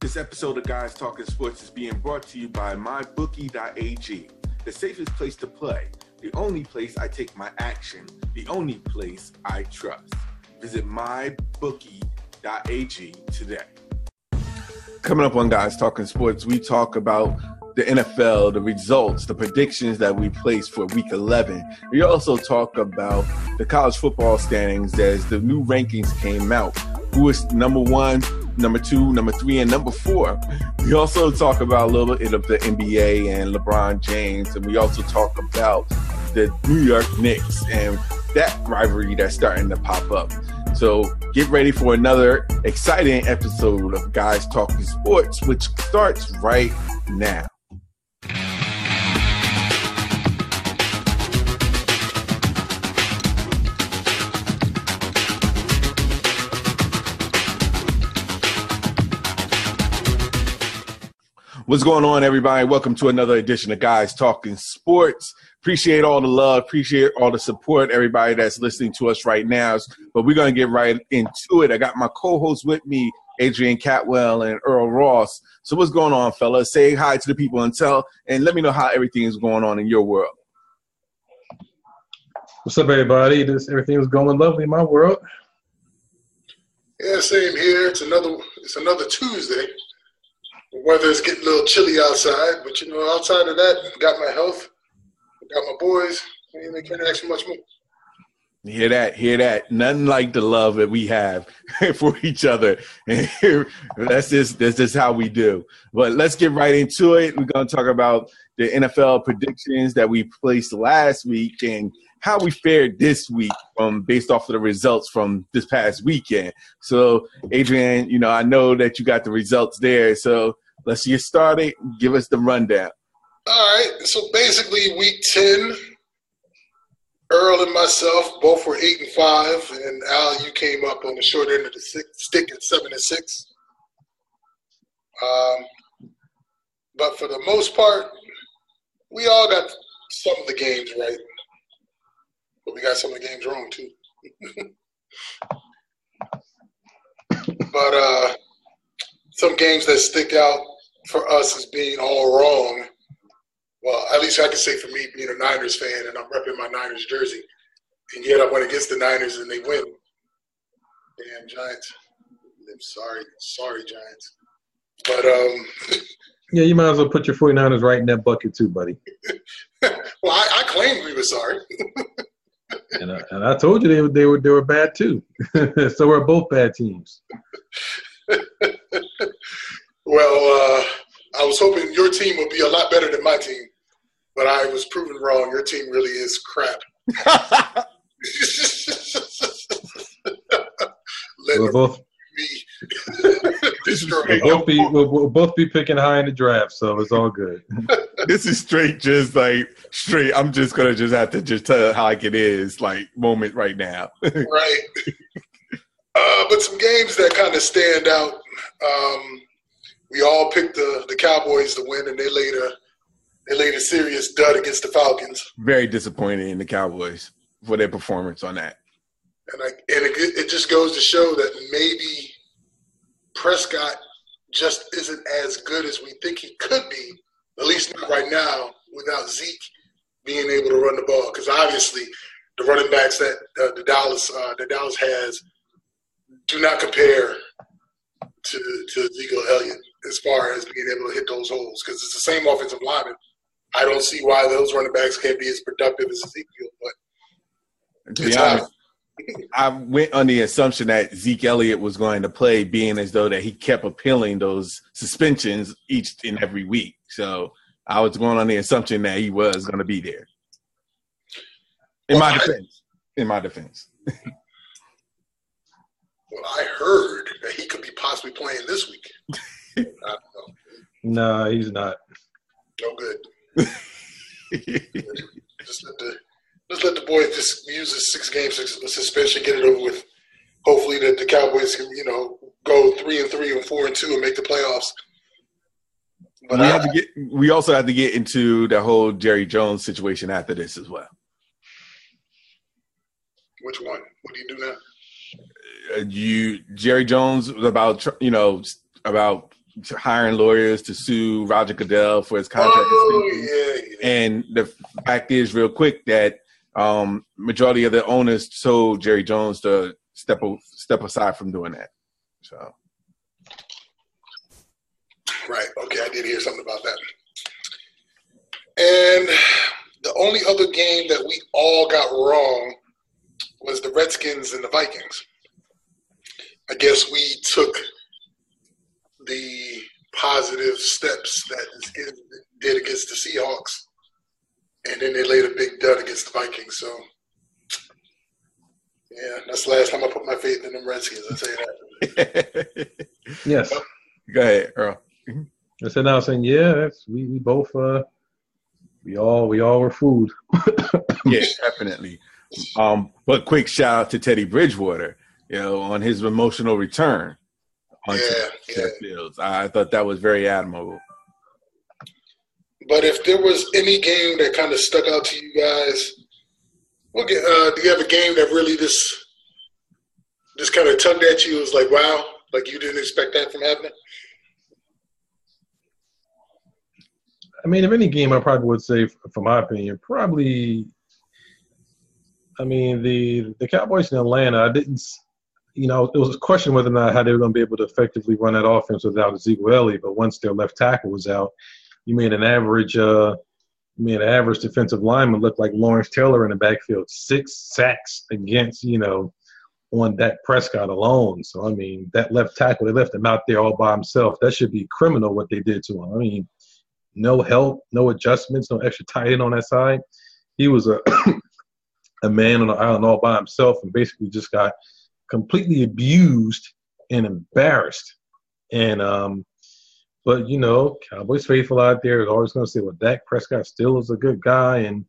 This episode of Guys Talking Sports is being brought to you by MyBookie.ag, the safest place to play, the only place I take my action, the only place I trust. Visit MyBookie.ag today. Coming up on Guys Talking Sports, we talk about the NFL, the results, the predictions that we place for week 11. We also talk about the college football standings as the new rankings came out. Who is number one, number two, number three, and number four. We also talk about a little bit of the NBA and LeBron James, and we also talk about the New York Knicks and that rivalry that's starting to pop up. So get ready for another exciting episode of Guys Talking Sports, which starts right now. What's going on, everybody? Welcome to another edition of Guys Talking Sports. Appreciate all the love, appreciate all the support, everybody that's listening to us right now. But we're going to get right into it. I got my co hosts with me, Adrian Catwell and Earl Ross. So, what's going on, fellas? Say hi to the people and tell, and let me know how everything is going on in your world. What's up, everybody? This everything is going lovely in my world. Yeah, same here. It's another it's another Tuesday. The weather's getting a little chilly outside, but you know, outside of that, got my health, got my boys. I mean, they can't ask much more. Hear that? Hear that? Nothing like the love that we have for each other. that's just that's just how we do. But let's get right into it. We're gonna talk about the NFL predictions that we placed last week and how we fared this week from based off of the results from this past weekend. So, Adrian, you know, I know that you got the results there. So let's get started. Give us the rundown. All right. So basically, week ten, Earl and myself both were eight and five, and Al, you came up on the short end of the six, stick at seven and six. Um, but for the most part, we all got some of the games right but we got some of the games wrong too. but uh, some games that stick out for us as being all wrong. Well, at least I can say for me, being a Niners fan, and I'm repping my Niners jersey, and yet I went against the Niners and they win. Damn Giants! I'm sorry, sorry Giants. But um, yeah, you might as well put your 49ers right in that bucket too, buddy. well, I, I claimed we were sorry. And I, and I told you they were they were they were bad too. so we're both bad teams. well, uh, I was hoping your team would be a lot better than my team, but I was proven wrong. Your team really is crap. we're both we'll both be we'll, we'll, both be picking high in the draft, so it's all good. This is straight, just like straight. I'm just gonna just have to just tell how like it is, like moment right now. right. Uh, but some games that kind of stand out. Um, we all picked the the Cowboys to win, and they laid a they laid a serious dud against the Falcons. Very disappointing in the Cowboys for their performance on that. And I, and it, it just goes to show that maybe Prescott just isn't as good as we think he could be, at least not right now, without Zeke being able to run the ball. Because obviously, the running backs that uh, the Dallas uh, the Dallas has do not compare to to Ezekiel Elliott as far as being able to hit those holes. Because it's the same offensive lineman. I don't see why those running backs can't be as productive as Ezekiel. But to be honest, I went on the assumption that Zeke Elliott was going to play, being as though that he kept appealing those suspensions each and every week. So I was going on the assumption that he was going to be there. In well, my defense, I, in my defense. well, I heard that he could be possibly playing this week. no, he's not. No good. just let the just let the boys just use the six game suspension, get it over with. Hopefully, that the Cowboys can you know go three and three and four and two and make the playoffs. But we I, have to get. We also have to get into the whole Jerry Jones situation after this as well. Which one? What do you do now? You Jerry Jones about you know about hiring lawyers to sue Roger Goodell for his contract. Oh, yeah, yeah. And the fact is, real quick, that um, majority of the owners told Jerry Jones to step step aside from doing that. So, right, okay, I did hear something about that. And the only other game that we all got wrong was the Redskins and the Vikings. I guess we took the positive steps that did against the Seahawks, and then they laid a big dud against the Vikings. So, yeah, that's the last time I put my faith in them Redskins. I say that. yes. Go ahead, Earl. I said, now saying, yeah, that's we, we both uh we all we all were food. yeah, definitely. Um, but quick shout out to Teddy Bridgewater, you know, on his emotional return onto yeah, yeah. fields. I thought that was very admirable. But if there was any game that kind of stuck out to you guys, what uh, do you have a game that really just just kind of tugged at you? It was like, wow, like you didn't expect that from happening. I mean, if any game, I probably would say, for my opinion, probably. I mean, the the Cowboys in Atlanta. I didn't, you know, it was a question whether or not how they were going to be able to effectively run that offense without Ezekiel Elliott. But once their left tackle was out, you made an average, uh, you made an average defensive lineman look like Lawrence Taylor in the backfield. Six sacks against, you know, on Dak Prescott alone. So I mean, that left tackle, they left him out there all by himself. That should be criminal what they did to him. I mean no help, no adjustments, no extra tight end on that side. He was a a man on the island all by himself and basically just got completely abused and embarrassed. And um, but you know, Cowboys faithful out there. Is always going to say, well, Dak Prescott still is a good guy, and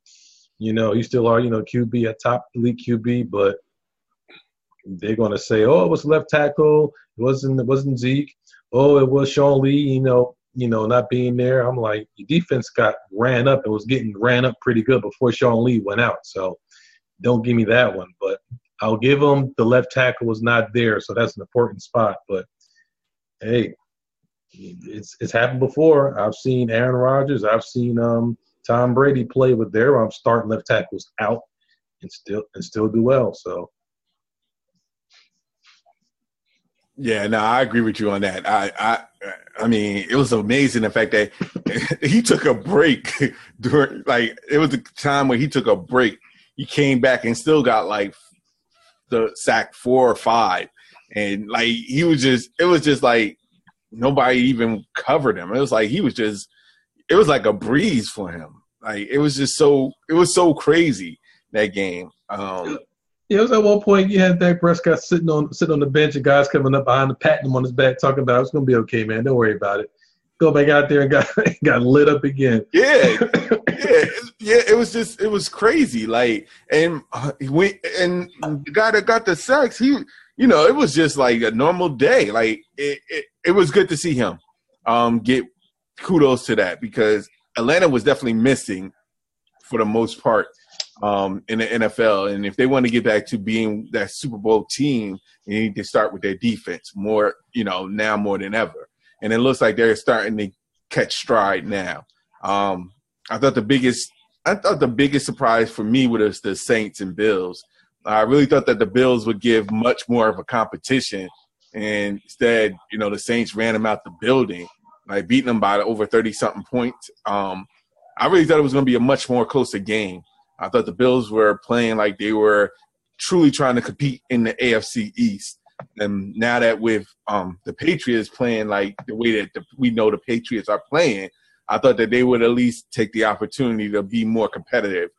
you know, he still are, you know, QB, a top elite QB, but they're going to say, oh, it was left tackle, it wasn't, it wasn't Zeke, oh, it was Sean Lee, you know, you know, not being there, I'm like, your defense got ran up and was getting ran up pretty good before Sean Lee went out. So don't give me that one. But I'll give them the left tackle was not there, so that's an important spot. But hey, it's it's happened before. I've seen Aaron Rodgers, I've seen um, Tom Brady play with their um, starting left tackles out and still and still do well. So Yeah, no, I agree with you on that. I, I, I mean, it was amazing the fact that he took a break during, like, it was a time where he took a break. He came back and still got like the sack four or five, and like he was just, it was just like nobody even covered him. It was like he was just, it was like a breeze for him. Like it was just so, it was so crazy that game. Um, it was at one point you had Dak Prescott sitting on sitting on the bench and guys coming up behind him, patting him on his back, talking about it's gonna be okay, man. Don't worry about it. Go back out there and got got lit up again. Yeah, yeah, yeah. It was just it was crazy. Like and uh, went and the guy that got the sacks, he you know it was just like a normal day. Like it it, it was good to see him um get kudos to that because Atlanta was definitely missing for the most part um, in the NFL. And if they want to get back to being that Super Bowl team, they need to start with their defense more, you know, now more than ever. And it looks like they're starting to catch stride now. Um, I thought the biggest, I thought the biggest surprise for me was the Saints and Bills. I really thought that the Bills would give much more of a competition, and instead, you know, the Saints ran them out the building, like beating them by over thirty something points. Um, I really thought it was going to be a much more closer game. I thought the Bills were playing like they were truly trying to compete in the AFC East. And now that with um, the Patriots playing like the way that the, we know the Patriots are playing, I thought that they would at least take the opportunity to be more competitive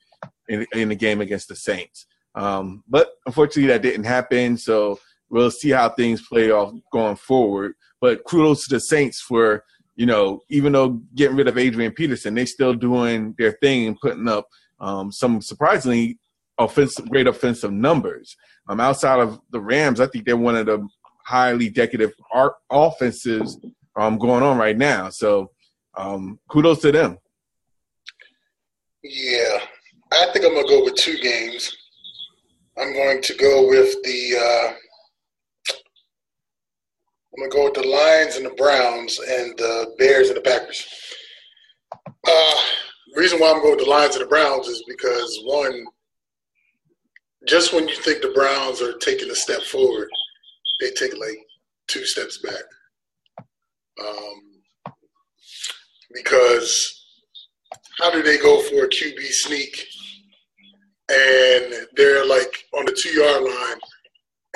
in, in the game against the Saints. Um, but unfortunately, that didn't happen. So we'll see how things play off going forward. But kudos to the Saints for, you know, even though getting rid of Adrian Peterson, they still doing their thing and putting up um, some surprisingly offensive, great offensive numbers. Um, outside of the Rams, I think they're one of the highly decorative art offenses um, going on right now. So um, kudos to them. Yeah, I think I'm gonna go with two games. I'm going to go with the uh, I'm gonna go with the Lions and the Browns and the Bears and the Packers. Uh, reason why I'm going with the Lions and the Browns is because one, just when you think the Browns are taking a step forward, they take like two steps back. Um, because how do they go for a QB sneak and they're like on the two yard line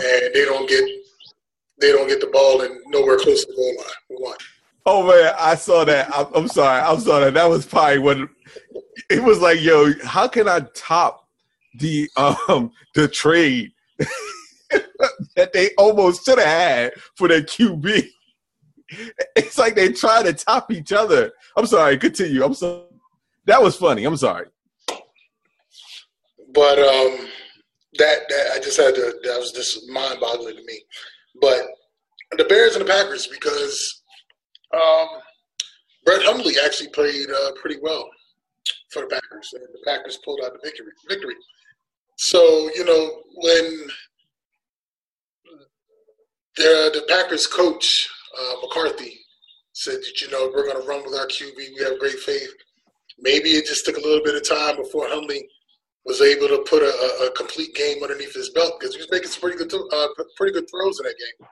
and they don't get they don't get the ball and nowhere close to the goal line. One. Oh man, I saw that. I'm, I'm sorry. I'm sorry. That was probably when it was like, yo, how can I top the um the trade that they almost should have had for their QB? It's like they try to top each other. I'm sorry. Continue. I'm sorry. That was funny. I'm sorry. But um, that that I just had to. That was just mind boggling to me. But the Bears and the Packers because um, Brett Hundley actually played uh, pretty well for the Packers, and the Packers pulled out the victory. Victory. So you know when the the Packers coach uh, McCarthy said that you know we're going to run with our QB, we have great faith. Maybe it just took a little bit of time before Hundley was able to put a, a complete game underneath his belt because he was making some pretty good uh, pretty good throws in that game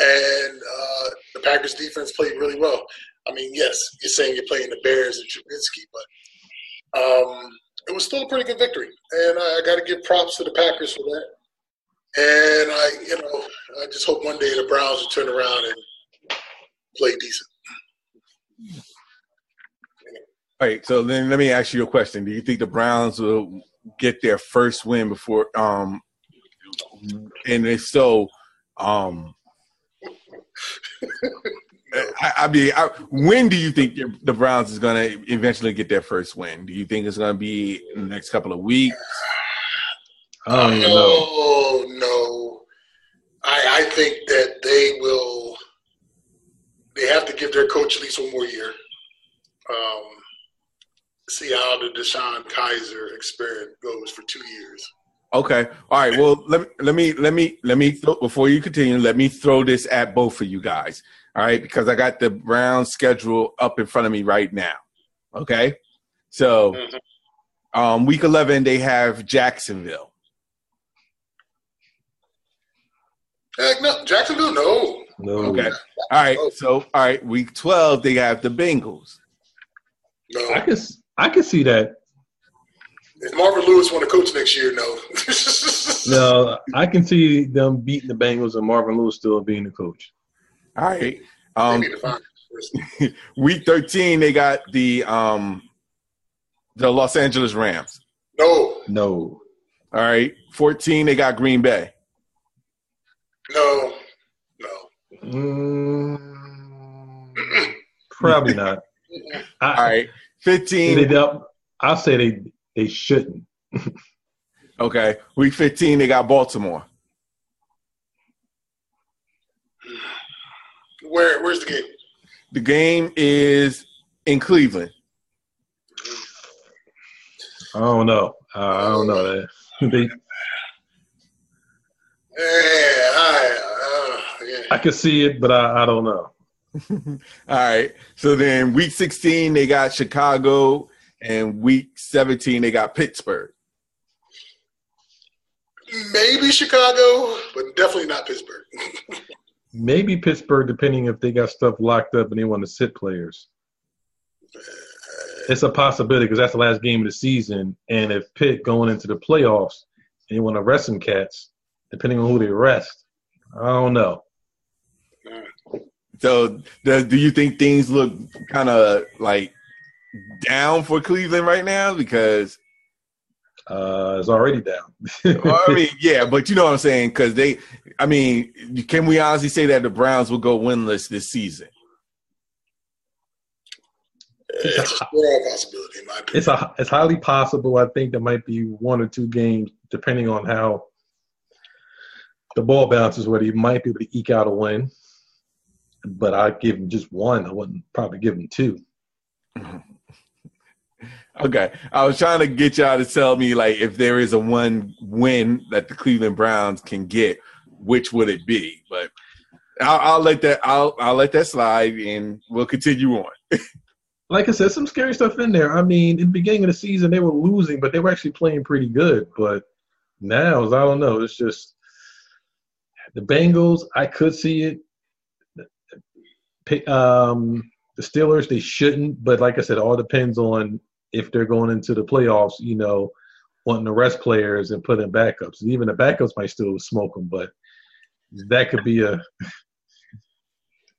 and uh, the Packers defense played really well. I mean, yes, you're saying you're playing the Bears and Trubisky, but um, it was still a pretty good victory, and I, I got to give props to the Packers for that. And I, you know, I just hope one day the Browns will turn around and play decent. All right, so then let me ask you a question. Do you think the Browns will get their first win before um and if so, um I, I, mean, I, when do you think the Browns is going to eventually get their first win? Do you think it's going to be in the next couple of weeks? I don't even know. No, I, I think that they will. They have to give their coach at least one more year. Um, see how the DeShone Kizer experiment goes for two years. Okay. All right. Well, let me let me let me let me th- before you continue, let me throw this at both of you guys. All right, because I got the Brown schedule up in front of me right now. Okay. So, mm-hmm. um, week eleven they have Jacksonville. Heck no, Jacksonville, no. No. Okay. All right. So, all right, week twelve they have the Bengals. No. I can I can see that if Marvin Lewis want to coach next year, no. no, I can see them beating the Bengals and Marvin Lewis still being the coach. All right. Um, week 13, they got the um, the Los Angeles Rams. No. No. All right. 14, they got Green Bay. No. No. Mm, probably not. I, All right. 15. They, I'll say they they shouldn't. okay. Week 15, they got Baltimore. Where where's the game? The game is in Cleveland. I don't know. Uh, I don't know that. they, yeah, I, uh, yeah. I can see it, but I, I don't know. All right. So then week 16, they got Chicago and week 17 they got Pittsburgh. Maybe Chicago, but definitely not Pittsburgh. Maybe Pittsburgh, depending if they got stuff locked up and they want to sit players. It's a possibility because that's the last game of the season, and if Pitt going into the playoffs and you want to rest some cats, depending on who they rest, I don't know. So, do you think things look kind of like down for Cleveland right now because uh, it's already down. I mean, yeah, but you know what I'm saying? Because they, I mean, can we honestly say that the Browns will go winless this season? It's a possibility, in my opinion. It's a, it's highly possible. I think there might be one or two games, depending on how the ball bounces, where he might be able to eke out a win. But I'd give him just one. I wouldn't probably give him two. Okay, I was trying to get y'all to tell me like if there is a one win that the Cleveland Browns can get, which would it be? But I'll, I'll let that. I'll I'll let that slide, and we'll continue on. like I said, some scary stuff in there. I mean, in the beginning of the season, they were losing, but they were actually playing pretty good. But now, I don't know. It's just the Bengals. I could see it. Um, the Steelers, they shouldn't. But like I said, all depends on if they're going into the playoffs. You know, wanting to rest players and put in backups. Even the backups might still smoke them, but that could be a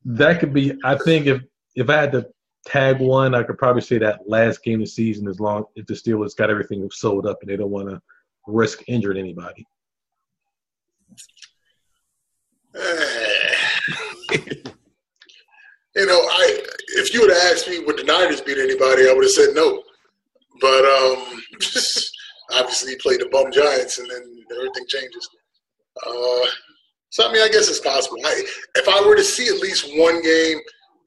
that could be. I think if if I had to tag one, I could probably say that last game of the season, as long if the Steelers got everything sold up and they don't want to risk injuring anybody. you know, I if you would have asked me would the Niners beat anybody, I would have said no. But um, obviously, he played the bum Giants, and then everything changes. Uh, so I mean, I guess it's possible. I, if I were to see at least one game,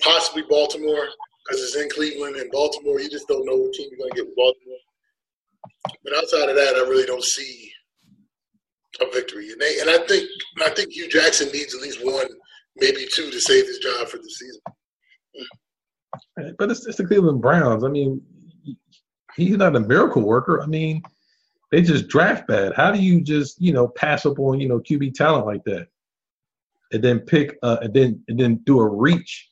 possibly Baltimore, because it's in Cleveland and Baltimore, you just don't know what team you're going to get with Baltimore. But outside of that, I really don't see a victory. And they, and I think I think Hue Jackson needs at least one, maybe two, to save his job for the season. But it's, it's the Cleveland Browns. I mean, he's not a miracle worker. I mean, they just draft bad. How do you just you know pass up on you know QB talent like that? and then pick uh, and then and then do a reach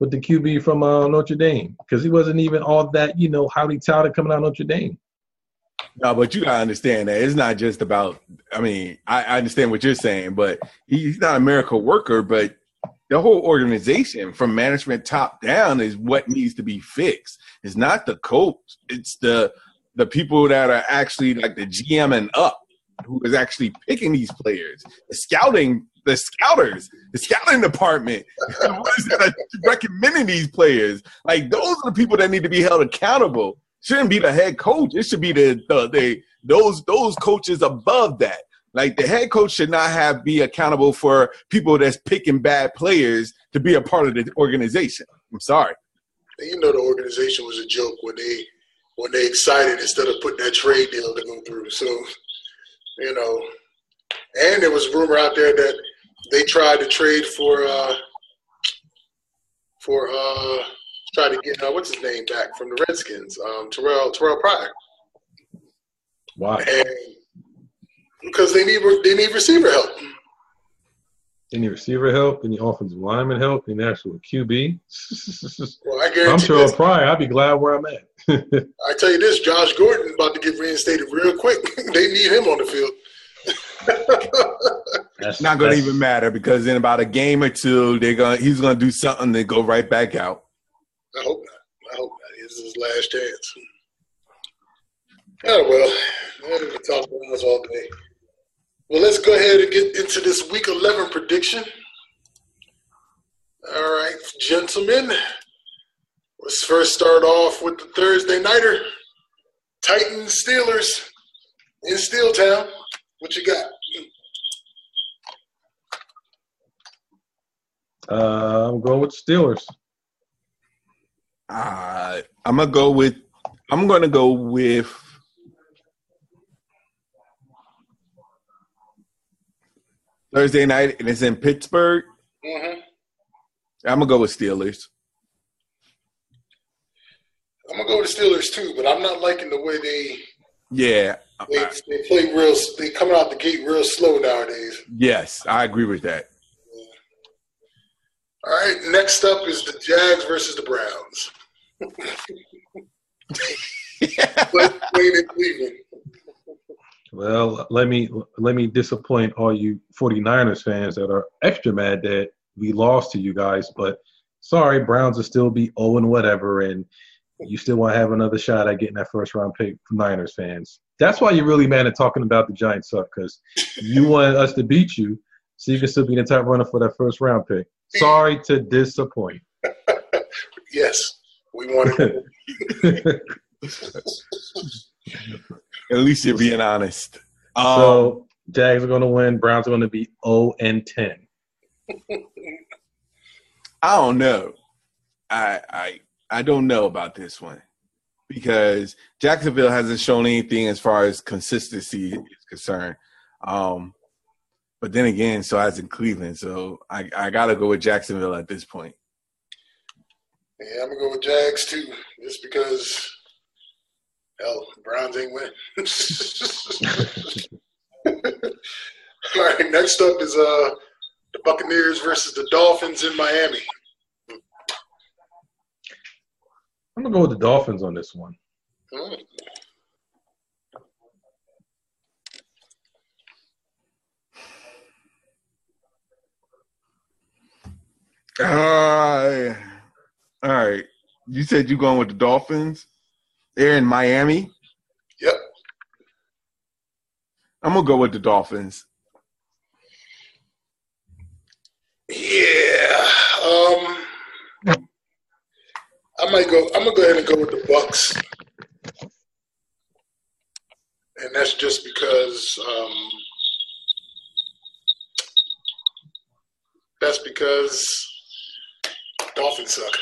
with the QB from uh, Notre Dame because he wasn't even all that you know highly touted coming out of Notre Dame. No, but you gotta understand that it's not just about. I mean, I, I understand what you're saying, but he's not a miracle worker. But the whole organization, from management top down, is what needs to be fixed. It's not the coach; it's the the people that are actually like the GM and up who is actually picking these players. The scouting the scouters, the scouting department, that recommending these players? Like those are the people that need to be held accountable. Shouldn't be the head coach. It should be the the, the those those coaches above that. Like the head coach should not have be accountable for people that's picking bad players to be a part of the organization. I'm sorry. You know the organization was a joke when they when they excited instead of putting that trade deal to go through. So, you know, and there was rumor out there that they tried to trade for uh, for uh, try to get uh, what's his name back from the Redskins, um, Terrell Terrell Pryor. Why? And because they need they need receiver help. They need receiver help. any need offensive lineman help. any actual QB. well, I guarantee I'm Terrell Pryor. I'd be glad where I'm at. I tell you this, Josh Gordon about to get reinstated real quick. they need him on the field. That's not going to even matter because in about a game or two, they're going. He's going to do something to go right back out. I hope not. I hope not. This is his last chance. Oh well, we can talk about this all day. Well, let's go ahead and get into this Week 11 prediction. All right, gentlemen. Let's first start off with the Thursday nighter. Titans Steelers in Steeltown. What you got? Uh, I'm going with Steelers. Uh, I'm gonna go with. I'm gonna go with. Thursday night, and it's in Pittsburgh. Mm-hmm. I'm gonna go with Steelers. I'm gonna go with the Steelers too, but I'm not liking the way they. Yeah, they, they play real. They coming out the gate real slow nowadays. Yes, I agree with that. All right, next up is the Jags versus the Browns. well, let me let me disappoint all you 49ers fans that are extra mad that we lost to you guys, but sorry, Browns will still be 0 and whatever, and you still want to have another shot at getting that first round pick from Niners fans. That's why you're really mad at talking about the Giants suck because you wanted us to beat you so you can still be the top runner for that first round pick. Sorry to disappoint. yes, we wanted. At least you're being honest. Um, so Jags are going to win. Browns are going to be 0 and 10. I don't know. I I I don't know about this one because Jacksonville hasn't shown anything as far as consistency is concerned. Um, But then again, so as in Cleveland, so I I gotta go with Jacksonville at this point. Yeah, I'm gonna go with Jags too, just because. Hell, Browns ain't win. All right, next up is uh the Buccaneers versus the Dolphins in Miami. I'm gonna go with the Dolphins on this one. Hmm. Uh, all right. You said you're going with the Dolphins? They're in Miami. Yep. I'm gonna go with the Dolphins. Yeah. Um I might go I'm gonna go ahead and go with the Bucks. And that's just because um that's because Dolphins suck.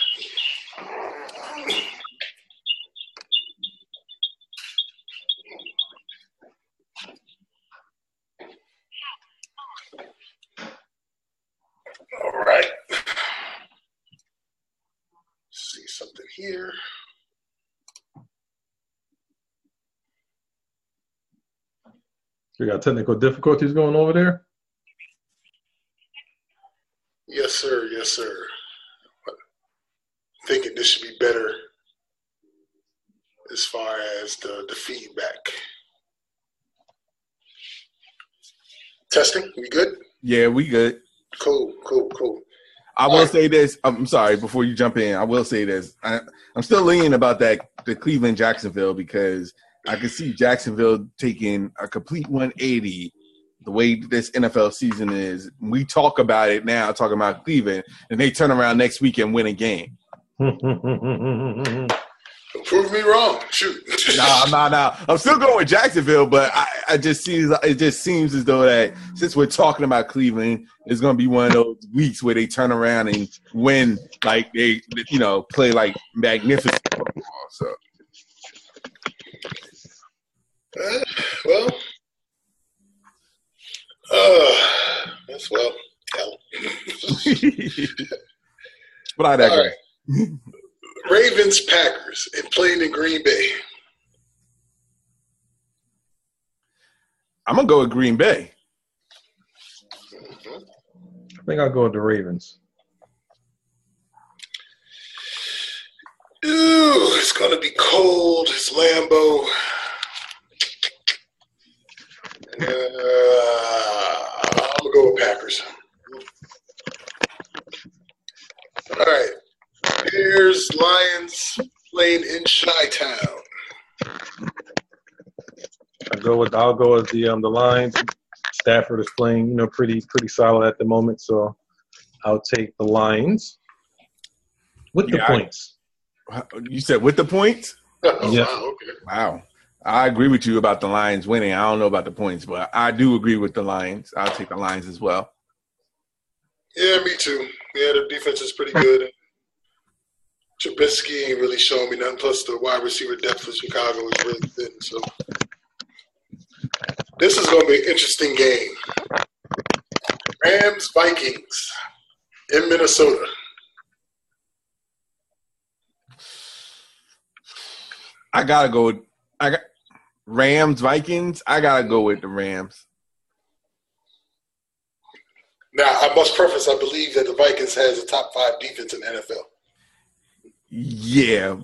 All right. See something here. We got technical difficulties going over there. Yes, sir. Yes, sir. Thinking this should be better as far as the, the feedback. Testing, we good? Yeah, we good. Cool, cool, cool. I will say this. I'm sorry. Before you jump in, I will say this. I, I'm still leaning about that the Cleveland Jacksonville because I can see Jacksonville taking a complete 180 the way this NFL season is. We talk about it now, talking about Cleveland, and they turn around next week and win a game. Prove me wrong. Shoot. nah, nah, nah. I'm still going with Jacksonville, but I, I just see it just seems as though that since we're talking about Cleveland, it's going to be one of those weeks where they turn around and win, like they, you know, play like magnificent football. So, Uh, well, uh, that's well, hell. but I digress. Ravens Packers and playing in Green Bay. I'm gonna go with Green Bay. I think I'll go with the Ravens. Ooh, it's gonna be cold. It's Lambeau. Uh, I'm gonna go with Packers. All right. Here's Lions playing in Chi Town. I go with I'll go with the um the Lions. Stafford is playing, you know, pretty pretty solid at the moment, so I'll take the Lions with the Yeah, I- points. You said with the points? Oh, Yeah. wow, okay. Wow. I agree with you about the Lions winning. I don't know about the points, but I do agree with the Lions. I'll take the Lions as well. Yeah, me too. Yeah, the defense is pretty good. Trubisky ain't really showing me nothing. Plus, the wide receiver depth for Chicago is really thin. So, this is going to be an interesting game. Rams Vikings in Minnesota. I gotta go I got Rams, Vikings. I gotta go with the Rams. Now, I must preface: I believe that the Vikings has a top five defense in the NFL. Yeah,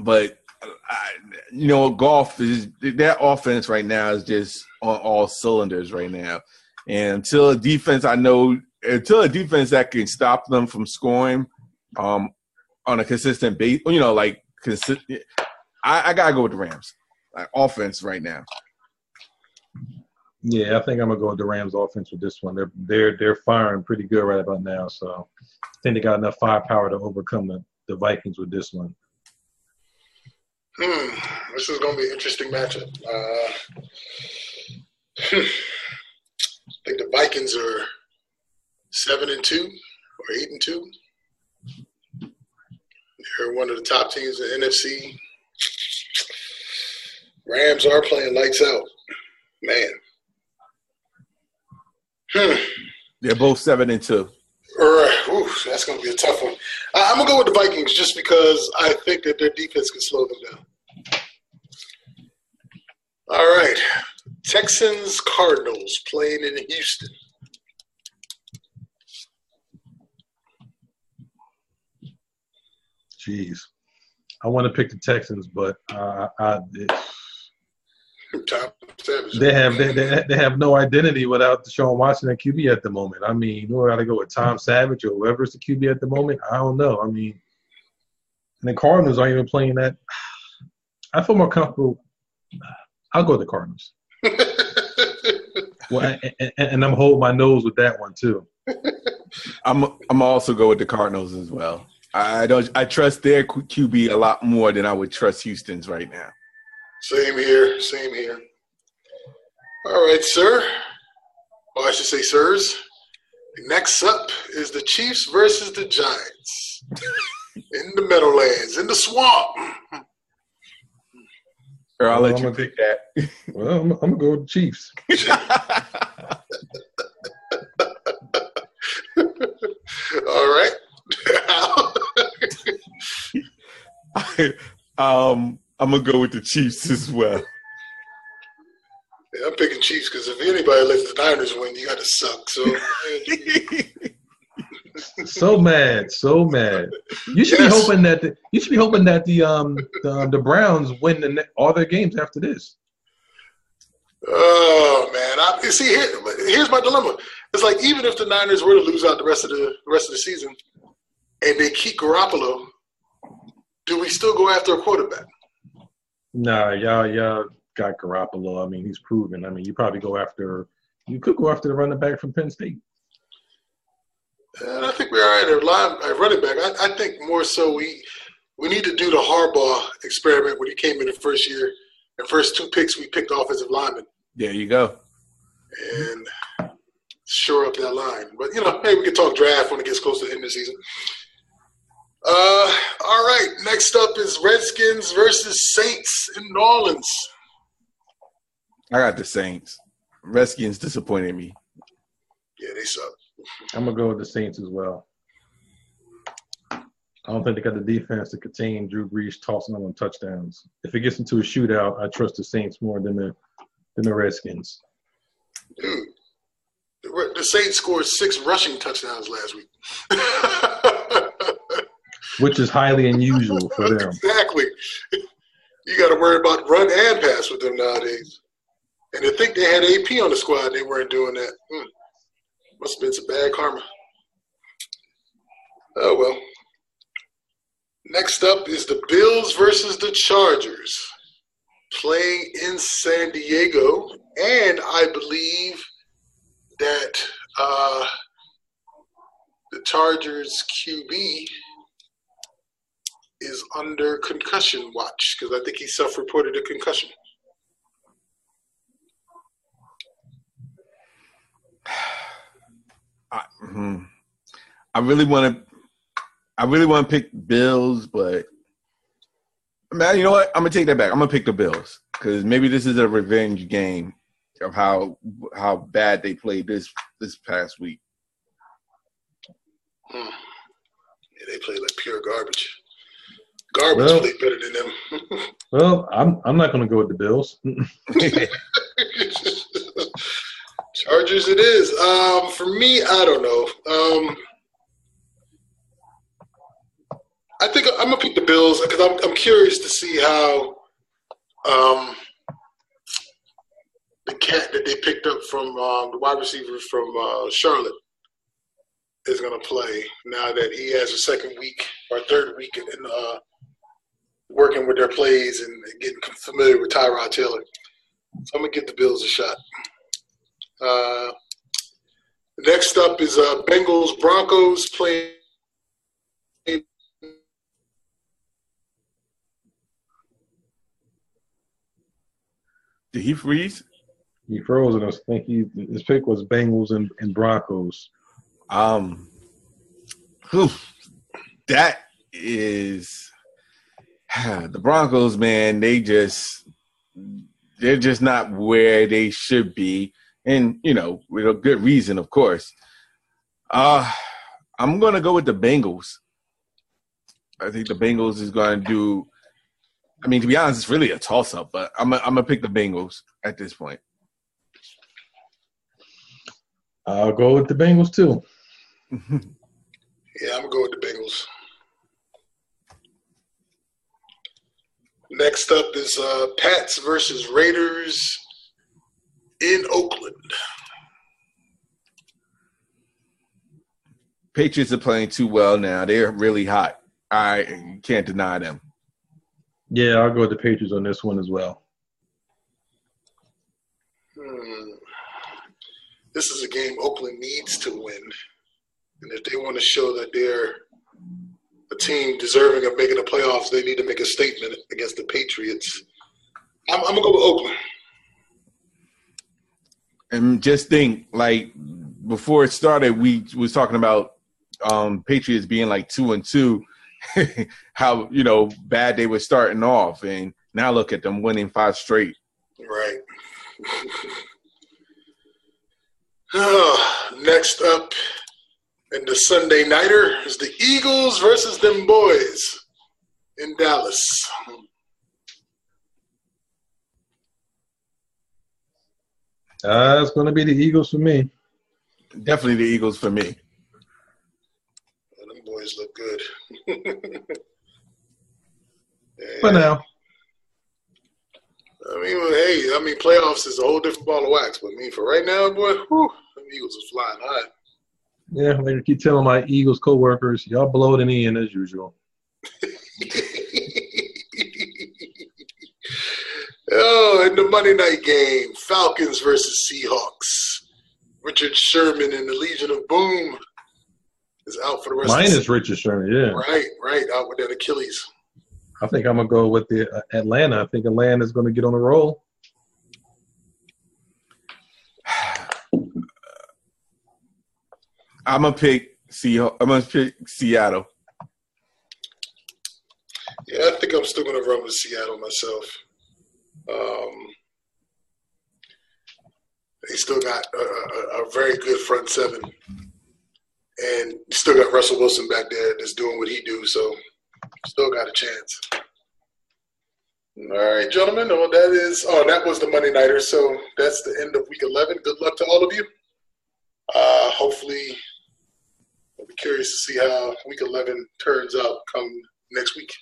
but I, you know, Goff is that offense right now is just on all cylinders right now. And until a defense, I know until a defense that can stop them from scoring um, on a consistent base, you know, like consistent. I, I gotta go with the Rams, like offense right now. Yeah, I think I'm gonna go with the Rams offense with this one. They're they're they're firing pretty good right about now, so I think they got enough firepower to overcome the, the Vikings with this one. Hmm, this is going to be an interesting matchup. Uh. I think the Vikings are seven and two or eight and two. They're one of the top teams in the NFC. Rams are playing lights out, man. Hmm. They're both seven and two. All right. Oof, that's going to be a tough one. I, I'm going to go with the Vikings just because I think that their defense can slow them down. All right. Texans Cardinals playing in Houston. Jeez, I want to pick the Texans, but uh, I, Tom Savage. they have they, they, they have no identity without Deshaun Watson at QB at the moment. I mean, we got to go with Tom Savage or whoever's the QB at the moment. I don't know. I mean, and the Cardinals aren't even playing that. I feel more comfortable. I'll go with the Cardinals. Well, and, and, and I'm holding my nose with that one too. I'm I'm also go with the Cardinals as well. I don't I trust their QB a lot more than I would trust Houston's right now. Same here. Same here. All right, sir. Or I should say, sirs. Next up is the Chiefs versus the Giants in the Meadowlands, in the swamp. Or I'll let Well, you I'm pick that. Well, I'm, I'm gonna go with the Chiefs. All right. um, I'm gonna go with the Chiefs as well. Yeah, I'm picking Chiefs because if anybody lets the Niners win, you got to suck. So So mad, so mad. You should Yes. be hoping that the, you should be hoping that the um the, the Browns win the, ne- all their games after this. Oh man, I see here. Here's my dilemma. It's like even if the Niners were to lose out the rest of the the rest of the season, and they keep Garoppolo, do we still go after a quarterback? Nah, y'all y'all got Garoppolo. I mean, he's proven. I mean, you probably go after you could go after the running back from Penn State. And I think we're all right at line at running back. I, I think more so we we need to do the Harbaugh experiment when he came in the first year. The first two picks we picked offensive linemen There you go. and shore up that line. But you know, hey, we can talk draft when it gets close to the end of the season. Uh, all right. Next up is Redskins versus Saints in New Orleans. I got the Saints. Redskins disappointed me. Yeah, they suck. I'm gonna go with the Saints as well. I don't think they got the defense to contain Drew Brees tossing them on touchdowns. If it gets into a shootout, I trust the Saints more than the than the Redskins. Dude, the, the Saints scored six rushing touchdowns last week. which is highly unusual for them. exactly. You got to worry about run and pass with them nowadays. And to think they had AP on the squad, they weren't doing that. Hmm. Must have been some bad karma. Oh well. Next up is the Bills versus the Chargers, playing in San Diego, and I believe that uh, the Chargers QB is under concussion watch because I think he self-reported a concussion. I, mhm. I really want to. I really want to pick Bills, but man, you know what? I'm gonna take that back. I'm gonna pick the Bills because maybe this is a revenge game of how how bad they played this this past week. Hmm. Yeah, they play like pure garbage. Garbage Well- better than them. Well, I'm I'm not going to go with the Bills. Chargers, it is. Um, for me, I don't know. Um, I think I'm gonna pick the Bills because I'm I'm curious to see how um, the cat that they picked up from um, the wide receiver from uh, Charlotte is gonna play now that he has a second week or third week in uh, working with their plays and getting familiar with Tyrod Taylor. So I'm gonna give the Bills a shot. Uh, next up is uh, Bengals Broncos playing. Did he freeze? He froze, and I think he his pick was Bengals and, and Broncos. Um, whew, that is the Broncos, man. They just they're just not where they should be. and you know with a good reason, of course. Uh I'm gonna go with the Bengals. I think the Bengals is going to do. I mean, to be honest, it's really a toss up, but I'm a, I'm gonna pick the Bengals at this point. I'll go with the Bengals too. yeah, I'm gonna go with the Bengals. Next up is uh, Pats versus Raiders in Oakland. Patriots are playing too well now. They're really hot. I can't deny them. Yeah, I'll go with the Patriots on this one as well. Hmm. This is a game Oakland needs to win. And if they want to show that they're a team deserving of making the playoffs, they need to make a statement against the Patriots. I'm, I'm going to go with Oakland. And just think, like, before it started, we was talking about um, Patriots being like two and two, how you know bad they were starting off, and now look at them winning five straight. Right. next up in the Sunday nighter is the Eagles versus them boys in Dallas. Uh, it's going to be the Eagles for me. Definitely the Eagles for me Them boys look good. For now. I mean, hey, I mean, playoffs is a whole different ball of wax. But I mean, for right now, boy, whew, the Eagles are flying high. Yeah, I keep telling my Eagles co-workers, y'all blow it in the end as usual. oh, in the Monday night game, Falcons versus Seahawks. Richard Sherman and the Legion of Boom is out for the rest. Mine of the is Richard Sherman. Yeah. Right, right. Out with that Achilles. I think I'm gonna go with the uh, Atlanta. I think Atlanta is gonna get on the roll. I'm gonna pick Seattle. I'm gonna pick Seattle. Yeah, I think I'm still gonna run with Seattle myself. Um, they still got a, a, a very good front seven and still got Russell Wilson back there that's doing what he do, so still got a chance. All right, gentlemen. Oh, that is. Oh, that was the Monday nighter. So that's the end of Week 11. Good luck to all of you. Uh, hopefully, I'll be curious to see how Week 11 turns out come next week.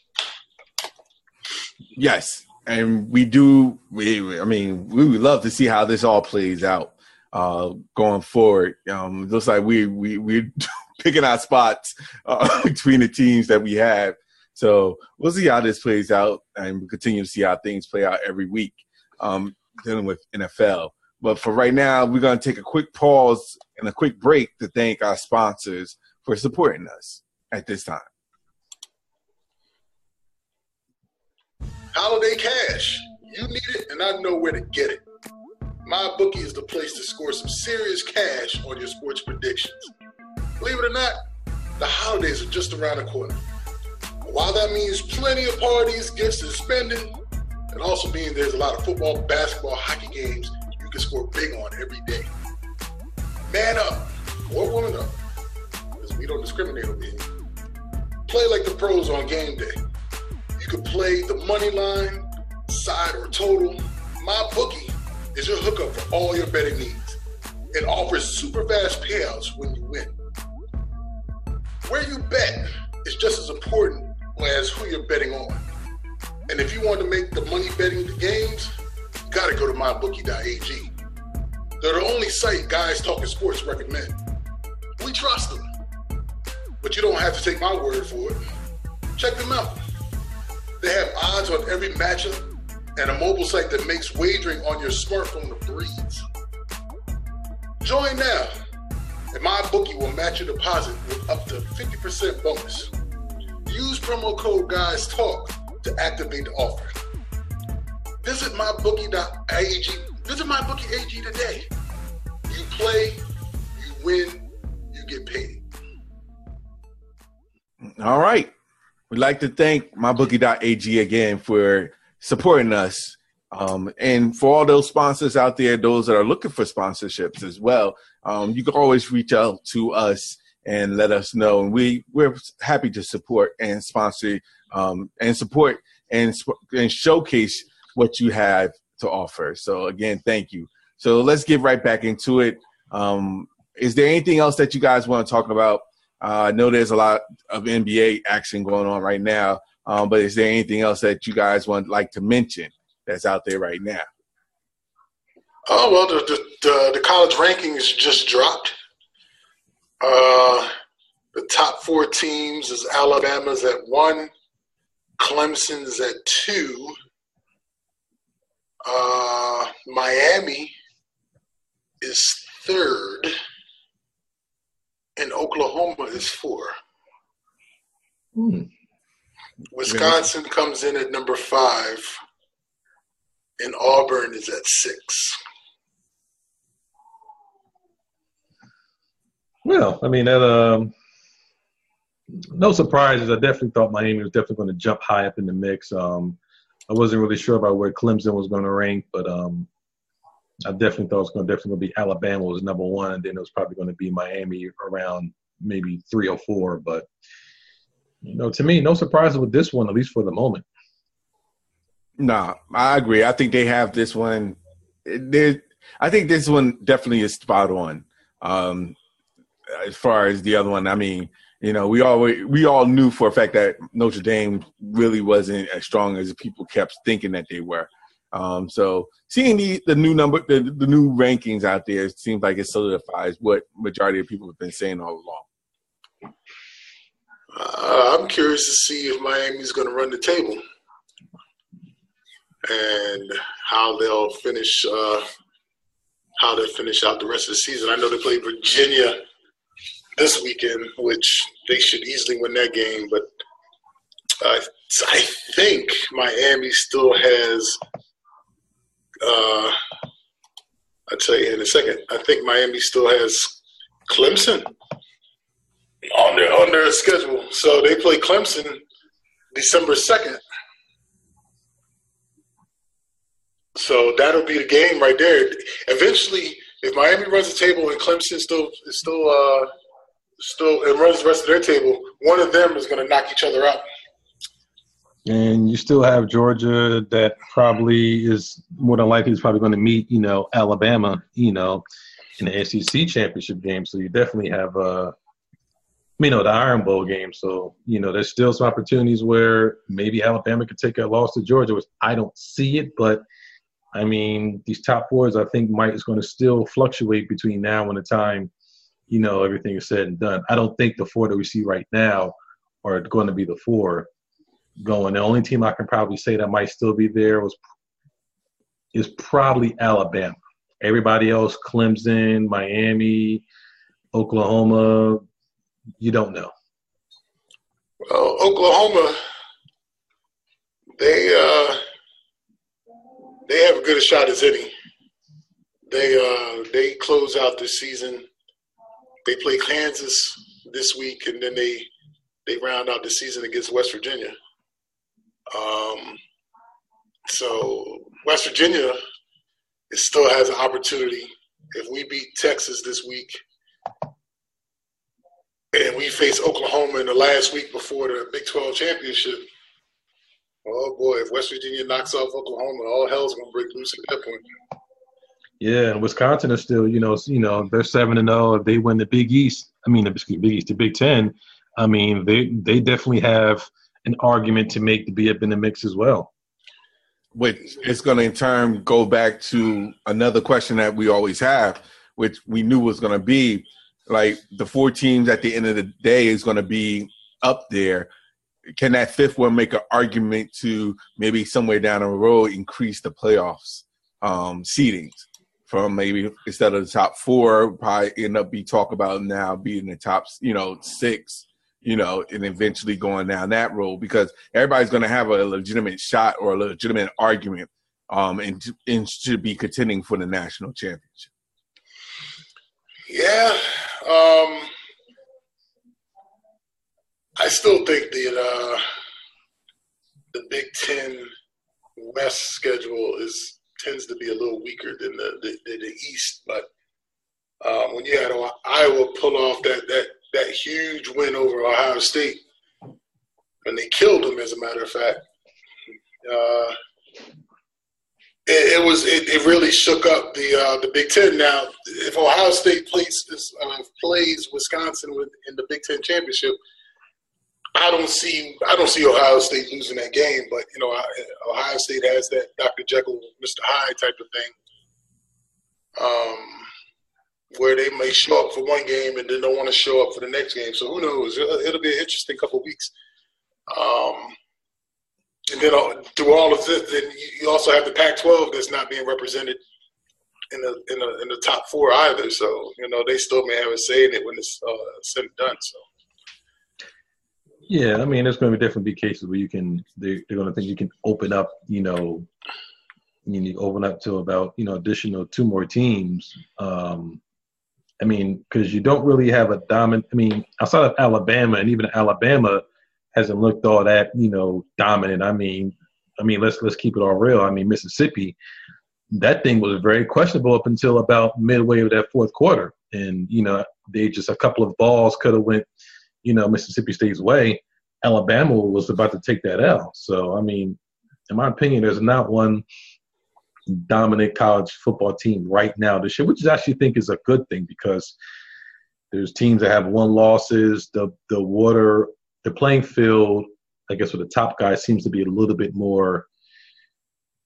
Yes, and we do. We, I mean, we would love to see how this all plays out uh, going forward. Um, looks like we we we're picking our spots uh, between the teams that we have. So we'll see how this plays out, and we continue to see how things play out every week um, dealing with NFL. But for right now, we're going to take a quick pause and a quick break to thank our sponsors for supporting us at this time. Holiday cash. You need it, and I know where to get it. My bookie is the place to score some serious cash on your sports predictions. Believe it or not, the holidays are just around the corner. While that means plenty of parties, gifts, and spending, it also means there's a lot of football, basketball, hockey games you can score big on every day. Man up, or woman up, we don't discriminate over here. Play like the pros on game day. You can play the money line, side, or total. My bookie is your hookup for all your betting needs. It offers super fast payouts when you win. Where you bet is just as important as who you're betting on. And if you want to make the money betting the games, you got to go to mybookie.ag. They're the only site guys talking sports recommend. We trust them. But you don't have to take my word for it. Check them out. They have odds on every matchup and a mobile site that makes wagering on your smartphone a breeze. Join now, and my bookie will match your deposit with up to 50% bonus. Use promo code Guys Talk to activate the offer. Visit mybookie.ag. Visit mybookie.ag today. You play, you win, you get paid. All right. We'd like to thank mybookie.ag again for supporting us Um, and for all those sponsors out there, those that are looking for sponsorships as well, um, you can always reach out to us and let us know. And we we're happy to support and sponsor um, and support and and showcase what you have to offer. So again, thank you. So let's get right back into it. Um, is there anything else that you guys want to talk about? Uh, I know there's a lot of NBA action going on right now, um, but is there anything else that you guys want like to mention that's out there right now? Oh well, the the, the, the college rankings just dropped. Uh, the top four teams is Alabama's at one, Clemson's at two, uh, Miami is third, and Oklahoma is four. Hmm. Wisconsin comes in at number five, and Auburn is at six. Well, I mean that. Um, no surprises. I definitely thought Miami was definitely going to jump high up in the mix. Um, I wasn't really sure about where Clemson was going to rank, but um, I definitely thought it was going to definitely be Alabama was number one, and then it was probably going to be Miami around maybe three or four. But you know, to me, no surprises with this one, at least for the moment. Nah, I agree. I think they have this one. I think this one definitely is spot on. Um, as far as the other one, I mean, you know, we all we all knew for a fact that Notre Dame really wasn't as strong as people kept thinking that they were. Um, so seeing the, the new number, the, the new rankings out there, it seems like it solidifies what majority of people have been saying all along. Uh, I'm curious to see if Miami's going to run the table and how they'll finish. Uh, how they'll finish out the rest of the season. I know they play Virginia this weekend, which they should easily win that game. But uh, I think Miami still has. Uh, I'll tell you in a second. I think Miami still has Clemson on their on their schedule. So they play Clemson December second. So that'll be the game right there. Eventually, if Miami runs the table and Clemson still is still uh, still and runs the rest of their table, one of them is going to knock each other out. And you still have Georgia that probably is more than likely is probably going to meet, you know, Alabama, you know, in the SEC championship game. So you definitely have, uh, you know, the Iron Bowl game. So, you know, there's still some opportunities where maybe Alabama could take a loss to Georgia, which I don't see it. But, I mean, these top fours, I think, might is going to still fluctuate between now and the time – you know, everything is said and done. I don't think the four that we see right now are going to be the four going. The only team I can probably say that might still be there was is probably Alabama. Everybody else, Clemson, Miami, Oklahoma, you don't know. Well, Oklahoma, they uh, they have as good a shot as any. They uh, they close out the season they play Kansas this week, and then they they round out the season against West Virginia. Um, so West Virginia it still has an opportunity. If we beat Texas this week, and we face Oklahoma in the last week before the Big 12 championship, oh boy, if West Virginia knocks off Oklahoma, all hell's gonna break loose at that point. Yeah, and Wisconsin is still, you know, you know, they're seven and zero. Oh. If they win the Big East, I mean, the Big East, the Big Ten, I mean, they they definitely have an argument to make to be up in the mix as well. Which is going to in turn go back to another question that we always have, which we knew was going to be like the four teams at the end of the day is going to be up there. Can that fifth one make an argument to maybe somewhere down the road increase the playoffs um, seedings? from maybe instead of the top four, probably end up be talk about now being the top, you know, six, you know, and eventually going down that road because everybody's going to have a legitimate shot or a legitimate argument, um, and, and should be contending for the national championship. Yeah, um, I still think that uh, the Big Ten West schedule is tends to be a little weaker than the the, the East. But um, when you had Iowa pull off that that that huge win over Ohio State, and they killed them, as a matter of fact. Uh, it, it, was it, it, really shook up the uh, the Big Ten. Now, if Ohio State plays uh, plays Wisconsin in the Big Ten championship, I don't see I don't see Ohio State losing that game. But you know, Ohio State has that Dr. Jekyll, Mr. Hyde type of thing, um, where they may show up for one game and then don't want to show up for the next game. So who knows? It'll, be an interesting couple weeks. Um, and then uh, through all of this, then you also have the Pac-12 that's not being represented in the in the in the top four either. So you know they still may have a say in it when it's uh, said and done. So. Yeah, I mean, there's going to definitely be cases where you can they're, they're going to think you can open up, you know, you need open up to about you know additional two more teams. Um, I mean, because you don't really have a dominant. I mean, outside of Alabama and even Alabama hasn't looked all that you know dominant. I mean, I mean let's let's keep it all real. I mean Mississippi, that thing was very questionable up until about midway of that fourth quarter, and you know they just a couple of balls could have went you know Mississippi State's way. Alabama was about to take that out. So I mean, in my opinion, there's not one dominant college football team right now this year, which I actually think is a good thing because there's teams that have one losses. The the water the playing field, I guess, for the top guys seems to be a little bit more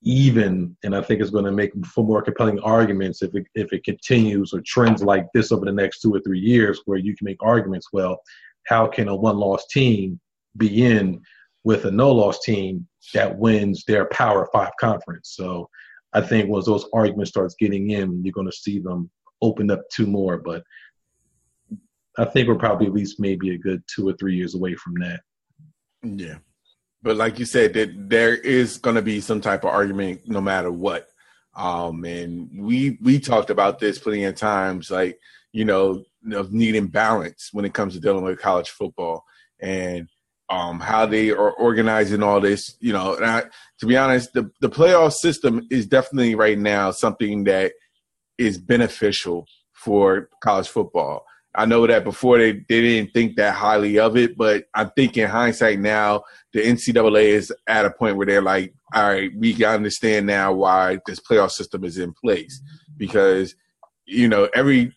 even, and I think it's going to make for more compelling arguments if it, if it continues or trends like this over the next two or three years, where you can make arguments. Well, how can a one-loss team be in with a no-loss team that wins their Power Five conference? So, I think once those arguments starts getting in, you're going to see them open up two more. But I think we're probably at least maybe a good two or three years away from that. Yeah. But like you said, that there is going to be some type of argument no matter what. Um, and we we talked about this plenty of times, like you know, of needing balance when it comes to dealing with college football and um, how they are organizing all this. You know, I, to be honest, the the playoff system is definitely right now something that is beneficial for college football. I know that before they, they didn't think that highly of it, but I think in hindsight now, the NCAA is at a point where they're like, all right, we understand now why this playoff system is in place. Because, you know, every,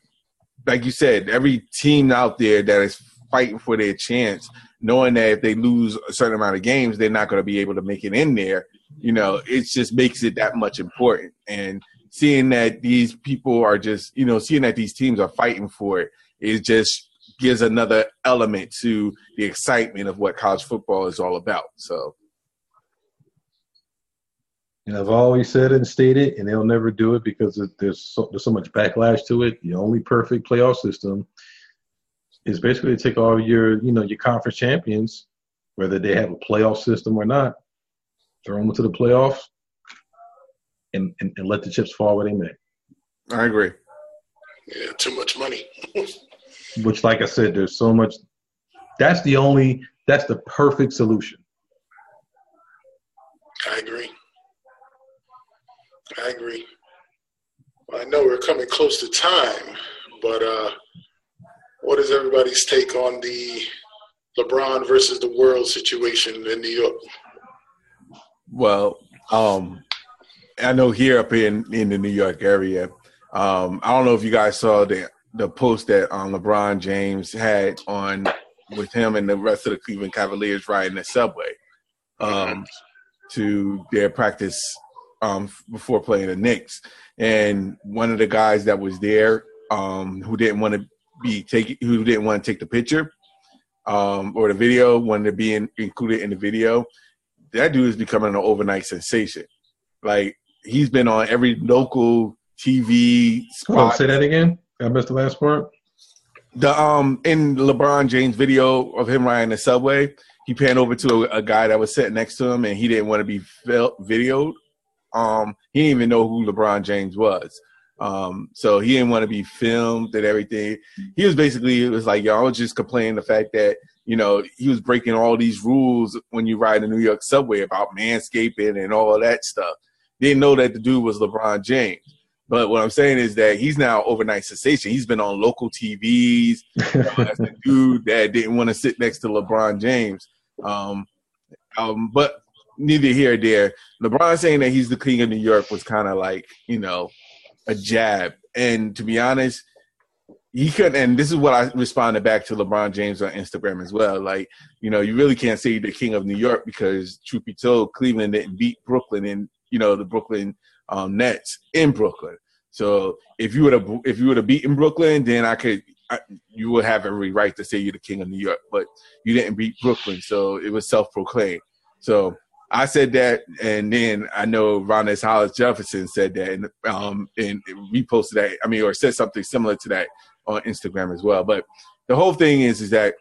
like you said, every team out there that is fighting for their chance, knowing that if they lose a certain amount of games, they're not going to be able to make it in there, you know, it just makes it that much important. And seeing that these people are just, you know, seeing that these teams are fighting for it it just gives another element to the excitement of what college football is all about. So. And I've always said and stated, and they'll never do it because there's so, there's so much backlash to it. The only perfect playoff system is basically to take all your you know your conference champions, whether they have a playoff system or not, throw them into the playoffs, and, and, and let the chips fall where they may. I agree. Yeah, too much money. which, like I said, there's so much. That's the only. That's the perfect solution. I agree. I agree. Well, I know we're coming close to time, but uh, what is everybody's take on the LeBron versus the world situation in New York? Well, um, I know here up in in the New York area, um, I don't know if you guys saw the the post that um, LeBron James had on with him and the rest of the Cleveland Cavaliers riding the subway um, to their practice um, before playing the Knicks. And one of the guys that was there um, who didn't want to be taking, who didn't want to take the picture um, or the video, wanted to be in, included in the video. That dude is becoming an overnight sensation. Like he's been on every local TV spot. Oh, say that again. I missed the last part. The um in LeBron James video of him riding the subway, he panned over to a, a guy that was sitting next to him, and he didn't want to be fil- videoed. Um, he didn't even know who LeBron James was. Um, so he didn't want to be filmed and everything. He was basically it was like y'all was just complaining the fact that you know, he was breaking all these rules when you ride the New York subway about manscaping and all that stuff. Didn't know that the dude was LeBron James. But what I'm saying is that he's now overnight sensation. He's been on local TVs. You know, as a dude that didn't want to sit next to LeBron James. Um, um, but neither here or there. LeBron saying that he's the king of New York was kind of like, you know, a jab. And to be honest, he couldn't and this is what I responded back to LeBron James on Instagram as well. Like, you know, you really can't say you're the king of New York because truth be told, Cleveland didn't beat Brooklyn and you know, the Brooklyn um, Nets in Brooklyn. So if you would have if you would have beaten Brooklyn, then I could I, you would have every right to say you're the king of New York. But you didn't beat Brooklyn, so it was self proclaimed. So I said that, and then I know Rondae Hollis Jefferson said that, and um, and reposted that. I mean, or said something similar to that on Instagram as well. But the whole thing is, is that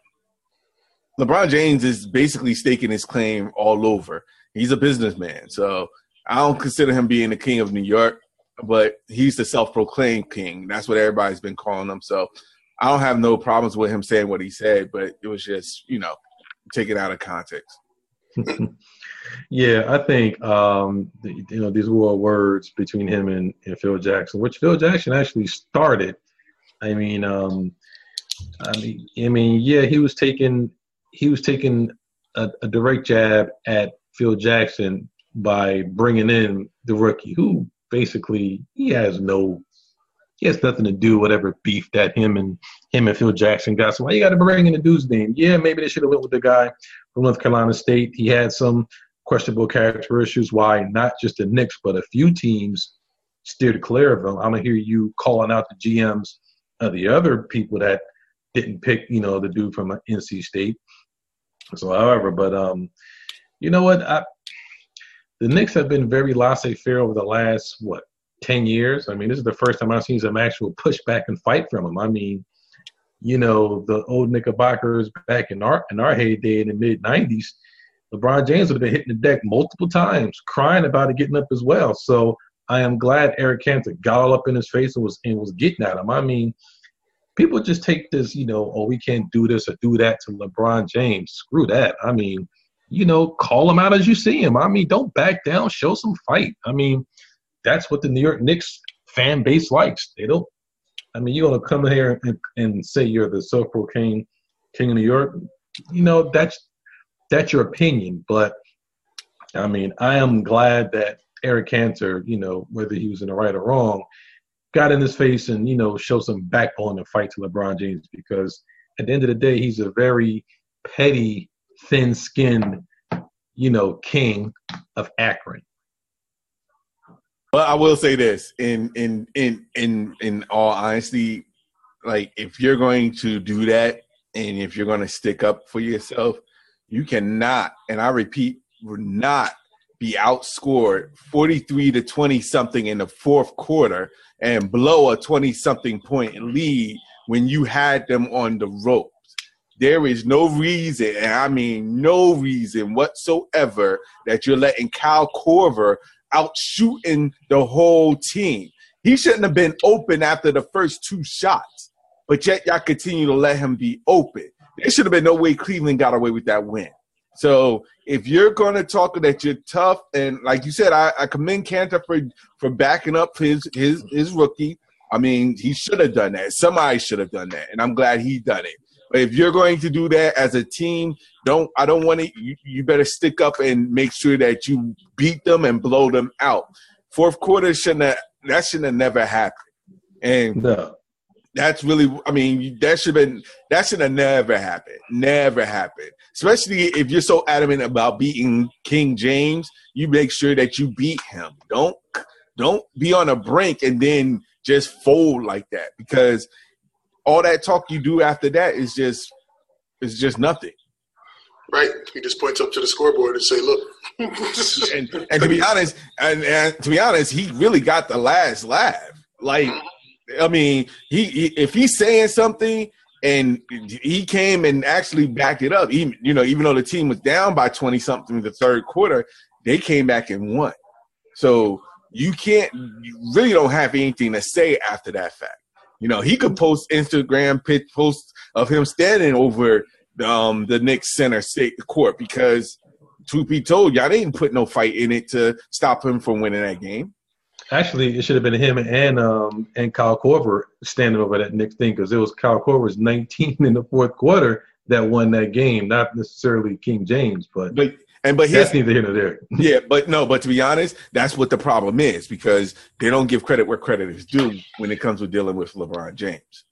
LeBron James is basically staking his claim all over. He's a businessman, so I don't consider him being the king of New York, but he's the self-proclaimed king. That's what everybody's been calling him. So I don't have no problems with him saying what he said, but it was just you know taken out of context. Yeah, I think um, the, you know these were words between him and, and, Phil Jackson, which Phil Jackson actually started. I mean, um, I mean, I mean, yeah, he was taking he was taking a, a direct jab at Phil Jackson by bringing in the rookie, who basically he has no he has nothing to do whatever beef that him and him and Phil Jackson got. So why you got to bring in the dude's name? Yeah, maybe they should have went with the guy from North Carolina State. He had some questionable character issues. Why not just the Knicks, but a few teams steered clear of him. I'm gonna hear you calling out the GMs of the other people that didn't pick, you know, the dude from NC State. So, however, but um, you know what? I, the Knicks have been very laissez-faire over the last what ten years. I mean, this is the first time I've seen some actual pushback and fight from them. I mean, you know, the old Knickerbockers back in our in our heyday in the mid '90s LeBron James would have been hitting the deck multiple times, crying about it, getting up as well. So I am glad Enes Kanter got all up in his face and was and was getting at him. I mean, people just take this, you know, oh, we can't do this or do that to LeBron James. Screw that. I mean, you know, call him out as you see him. I mean, don't back down, show some fight. I mean, that's what the New York Knicks fan base likes. They don't. I mean, you're gonna come here and, and say you're the self-proclaimed king of New York. You know, that's that's your opinion, but I mean, I am glad that Enes Kanter, you know, whether he was in the right or wrong, got in his face and you know showed some backbone and fight to LeBron James because at the end of the day, he's a very petty, thin-skinned, you know, king of Akron. Well, I will say this in in in in in all honesty, like if you're going to do that and if you're going to stick up for yourself, you cannot, and I repeat, not be outscored 43 to 20 something in the fourth quarter and blow a 20 something point lead when you had them on the ropes. There is no reason, and I mean no reason whatsoever, that you're letting Kyle Korver out shooting the whole team. He shouldn't have been open after the first two shots, but yet y'all continue to let him be open. There should have been no way Cleveland got away with that win. So if you're going to talk that you're tough, and like you said, I, I commend Kanter for for backing up his his his rookie. I mean, he should have done that. Somebody should have done that, and I'm glad he done it. But if you're going to do that as a team, don't I don't want to. You, you better stick up and make sure that you beat them and blow them out. Fourth quarter shouldn't have, that shouldn't have never happened. And no that's really i mean that should have been that should have never happened never happened especially if you're so adamant about beating king james you make sure that you beat him don't don't be on a brink and then just fold like that because all that talk you do after that is just is just nothing Right. He just points up to the scoreboard and say, "Look." and, and, to be honest, and, and, to be honest, he really got the last laugh. Like mm-hmm. I mean, he, he, if he's saying something and he came and actually backed it up, even you know, even though the team was down by twenty something in the third quarter, they came back and won. So you can't, you really don't have anything to say after that fact. You know, he could post Instagram pic posts of him standing over um, the Knicks center state court because truth be told, y'all didn't put no fight in it to stop him from winning that game. Actually, it should have been him and um and Kyle Korver standing over that Knicks thing because it was Kyle Korver's 19 in the fourth quarter that won that game, not necessarily King James, but but and but that's neither here nor there. yeah, but no, but to be honest, that's what the problem is because they don't give credit where credit is due when it comes to dealing with LeBron James.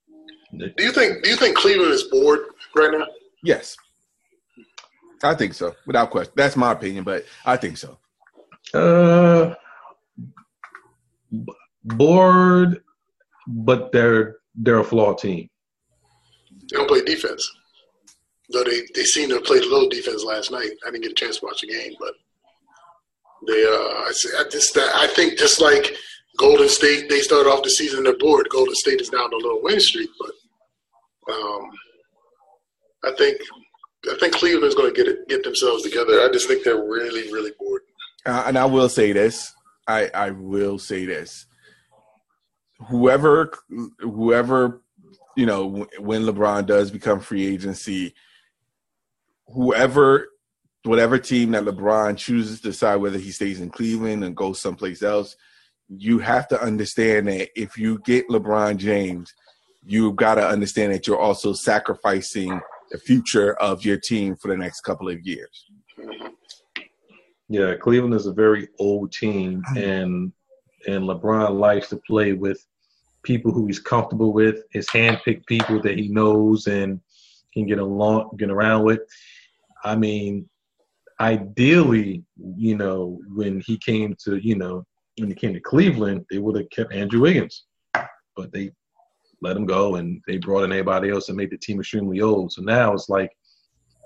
Do you think do you think Cleveland is bored right now? Yes. I think so, without question. That's my opinion, but I think so. Uh, bored, but they're they're a flawed team. They don't play defense, though they they seem to have played a little defense last night. I didn't get a chance to watch the game, but they uh, I, I just I think just like Golden State, they started off the season they're bored. Golden State is down a little win streak, but um, I think I think Cleveland's going to get it, get themselves together. I just think they're really, really bored. Uh, and I will say this. I I will say this. Whoever, whoever, you know, when LeBron does become free agency, whoever, whatever team that LeBron chooses to decide whether he stays in Cleveland and goes someplace else, you have to understand that if you get LeBron James, you've got to understand that you're also sacrificing the future of your team for the next couple of years. Yeah, Cleveland is a very old team, mm-hmm. and and LeBron likes to play with people who he's comfortable with, his handpicked people that he knows and can get along, get around with. I mean, ideally, you know, when he came to, you know, when he came to Cleveland, they would have kept Andrew Wiggins, but they let him go, and they brought in anybody else and made the team extremely old. So now it's like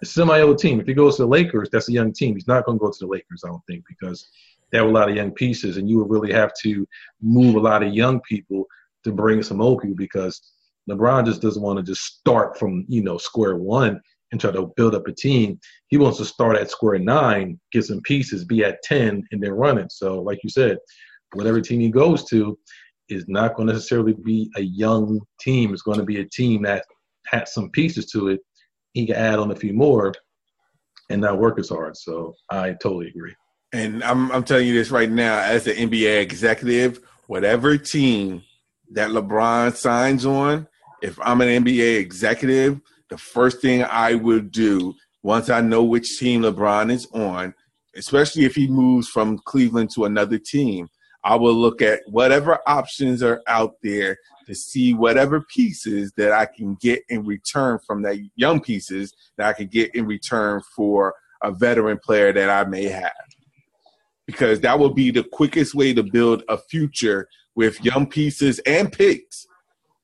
a semi-old team. If he goes to the Lakers, that's a young team. He's not going to go to the Lakers, I don't think, because they have a lot of young pieces, and you would really have to move a lot of young people to bring some old people because LeBron just doesn't want to just start from you know square one and try to build up a team. He wants to start at square nine, get some pieces, be at ten, and then run it. So, like you said, whatever team he goes to, is not going to necessarily be a young team. It's going to be a team that has some pieces to it. He can add on a few more and not work as hard. So I totally agree. And I'm, I'm telling you this right now, as an NBA executive, whatever team that LeBron signs on, if I'm an NBA executive, the first thing I would do once I know which team LeBron is on, especially if he moves from Cleveland to another team, I will look at whatever options are out there to see whatever pieces that I can get in return from that young pieces that I can get in return for a veteran player that I may have. Because that will be the quickest way to build a future with young pieces and picks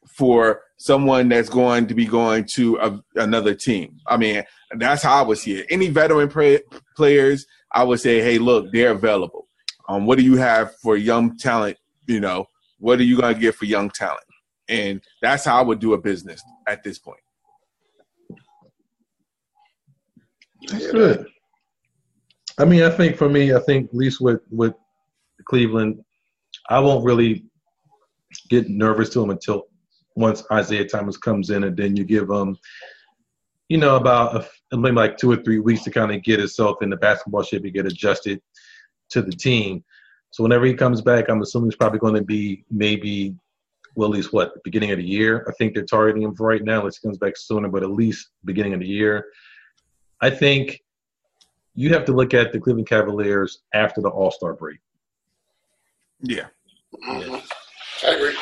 for someone that's going to be going to a, another team. I mean, that's how I would see it. Any veteran play, players, I would say, hey, look, they're available um, what do you have for young talent? You know, what are you going to get for young talent? And that's how I would do a business at this point. That's good. I mean, I think for me, I think at least with with Cleveland, I won't really get nervous to him until once Isaiah Thomas comes in, and then you give him, you know, about a, maybe like two or three weeks to kind of get himself in the basketball shape and get adjusted to the team. So whenever he comes back, I'm assuming it's probably going to be maybe, well, at least what beginning of the year. I think they're targeting him for right now. Unless he comes back sooner, but at least beginning of the year. I think you have to look at the Cleveland Cavaliers after the All Star break. Yeah. Mm-hmm. I agree.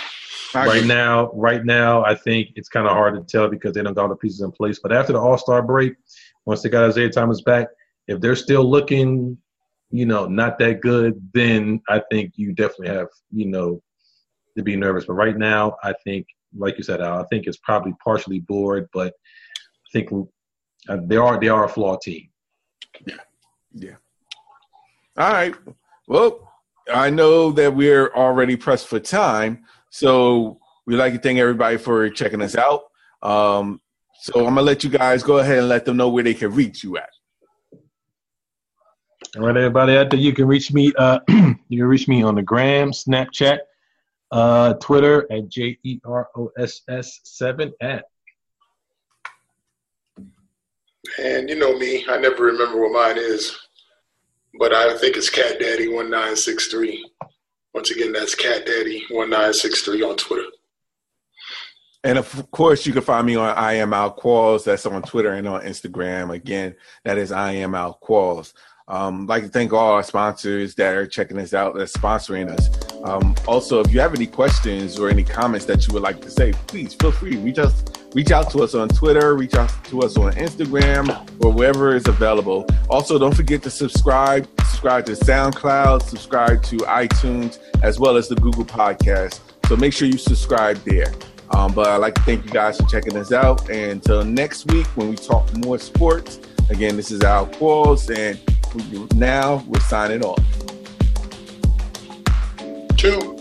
Right now, right now, I think it's kind of hard to tell because they don't got all the pieces in place. But after the All Star break, once they got Isaiah Thomas back, if they're still looking you know, not that good, then I think you definitely have, you know, to be nervous. But right now, I think, like you said, Al, I think it's probably partially bored, but I think uh, they are they are a flawed team. Yeah, yeah. All right. Well, I know that we're already pressed for time, so we'd like to thank everybody for checking us out. Um, so I'm gonna let you guys go ahead and let them know where they can reach you at. All right, everybody out there, you can reach me. Uh, you can reach me on the gram, Snapchat, uh, Twitter at J E R O S S seven at. And you know me, I never remember what mine is, but I think it's Cat Daddy one nine six three. Once again, that's Cat Daddy one nine six three on Twitter. And of course, you can find me on I am Al Qualls. That's on Twitter and on Instagram. Again, that is I am Al Qualls. Um, like to thank all our sponsors that are checking us out, that's sponsoring us. Um, also, if you have any questions or any comments that you would like to say, please feel free. Reach us, reach out to us on Twitter, reach out to us on Instagram, or wherever is available. Also, don't forget to subscribe. Subscribe to SoundCloud, subscribe to iTunes, as well as the Google Podcast. So make sure you subscribe there. Um, but I'd like to thank you guys for checking us out. And until next week, when we talk more sports, again, this is Al Qualls, and now we're signing off. Two.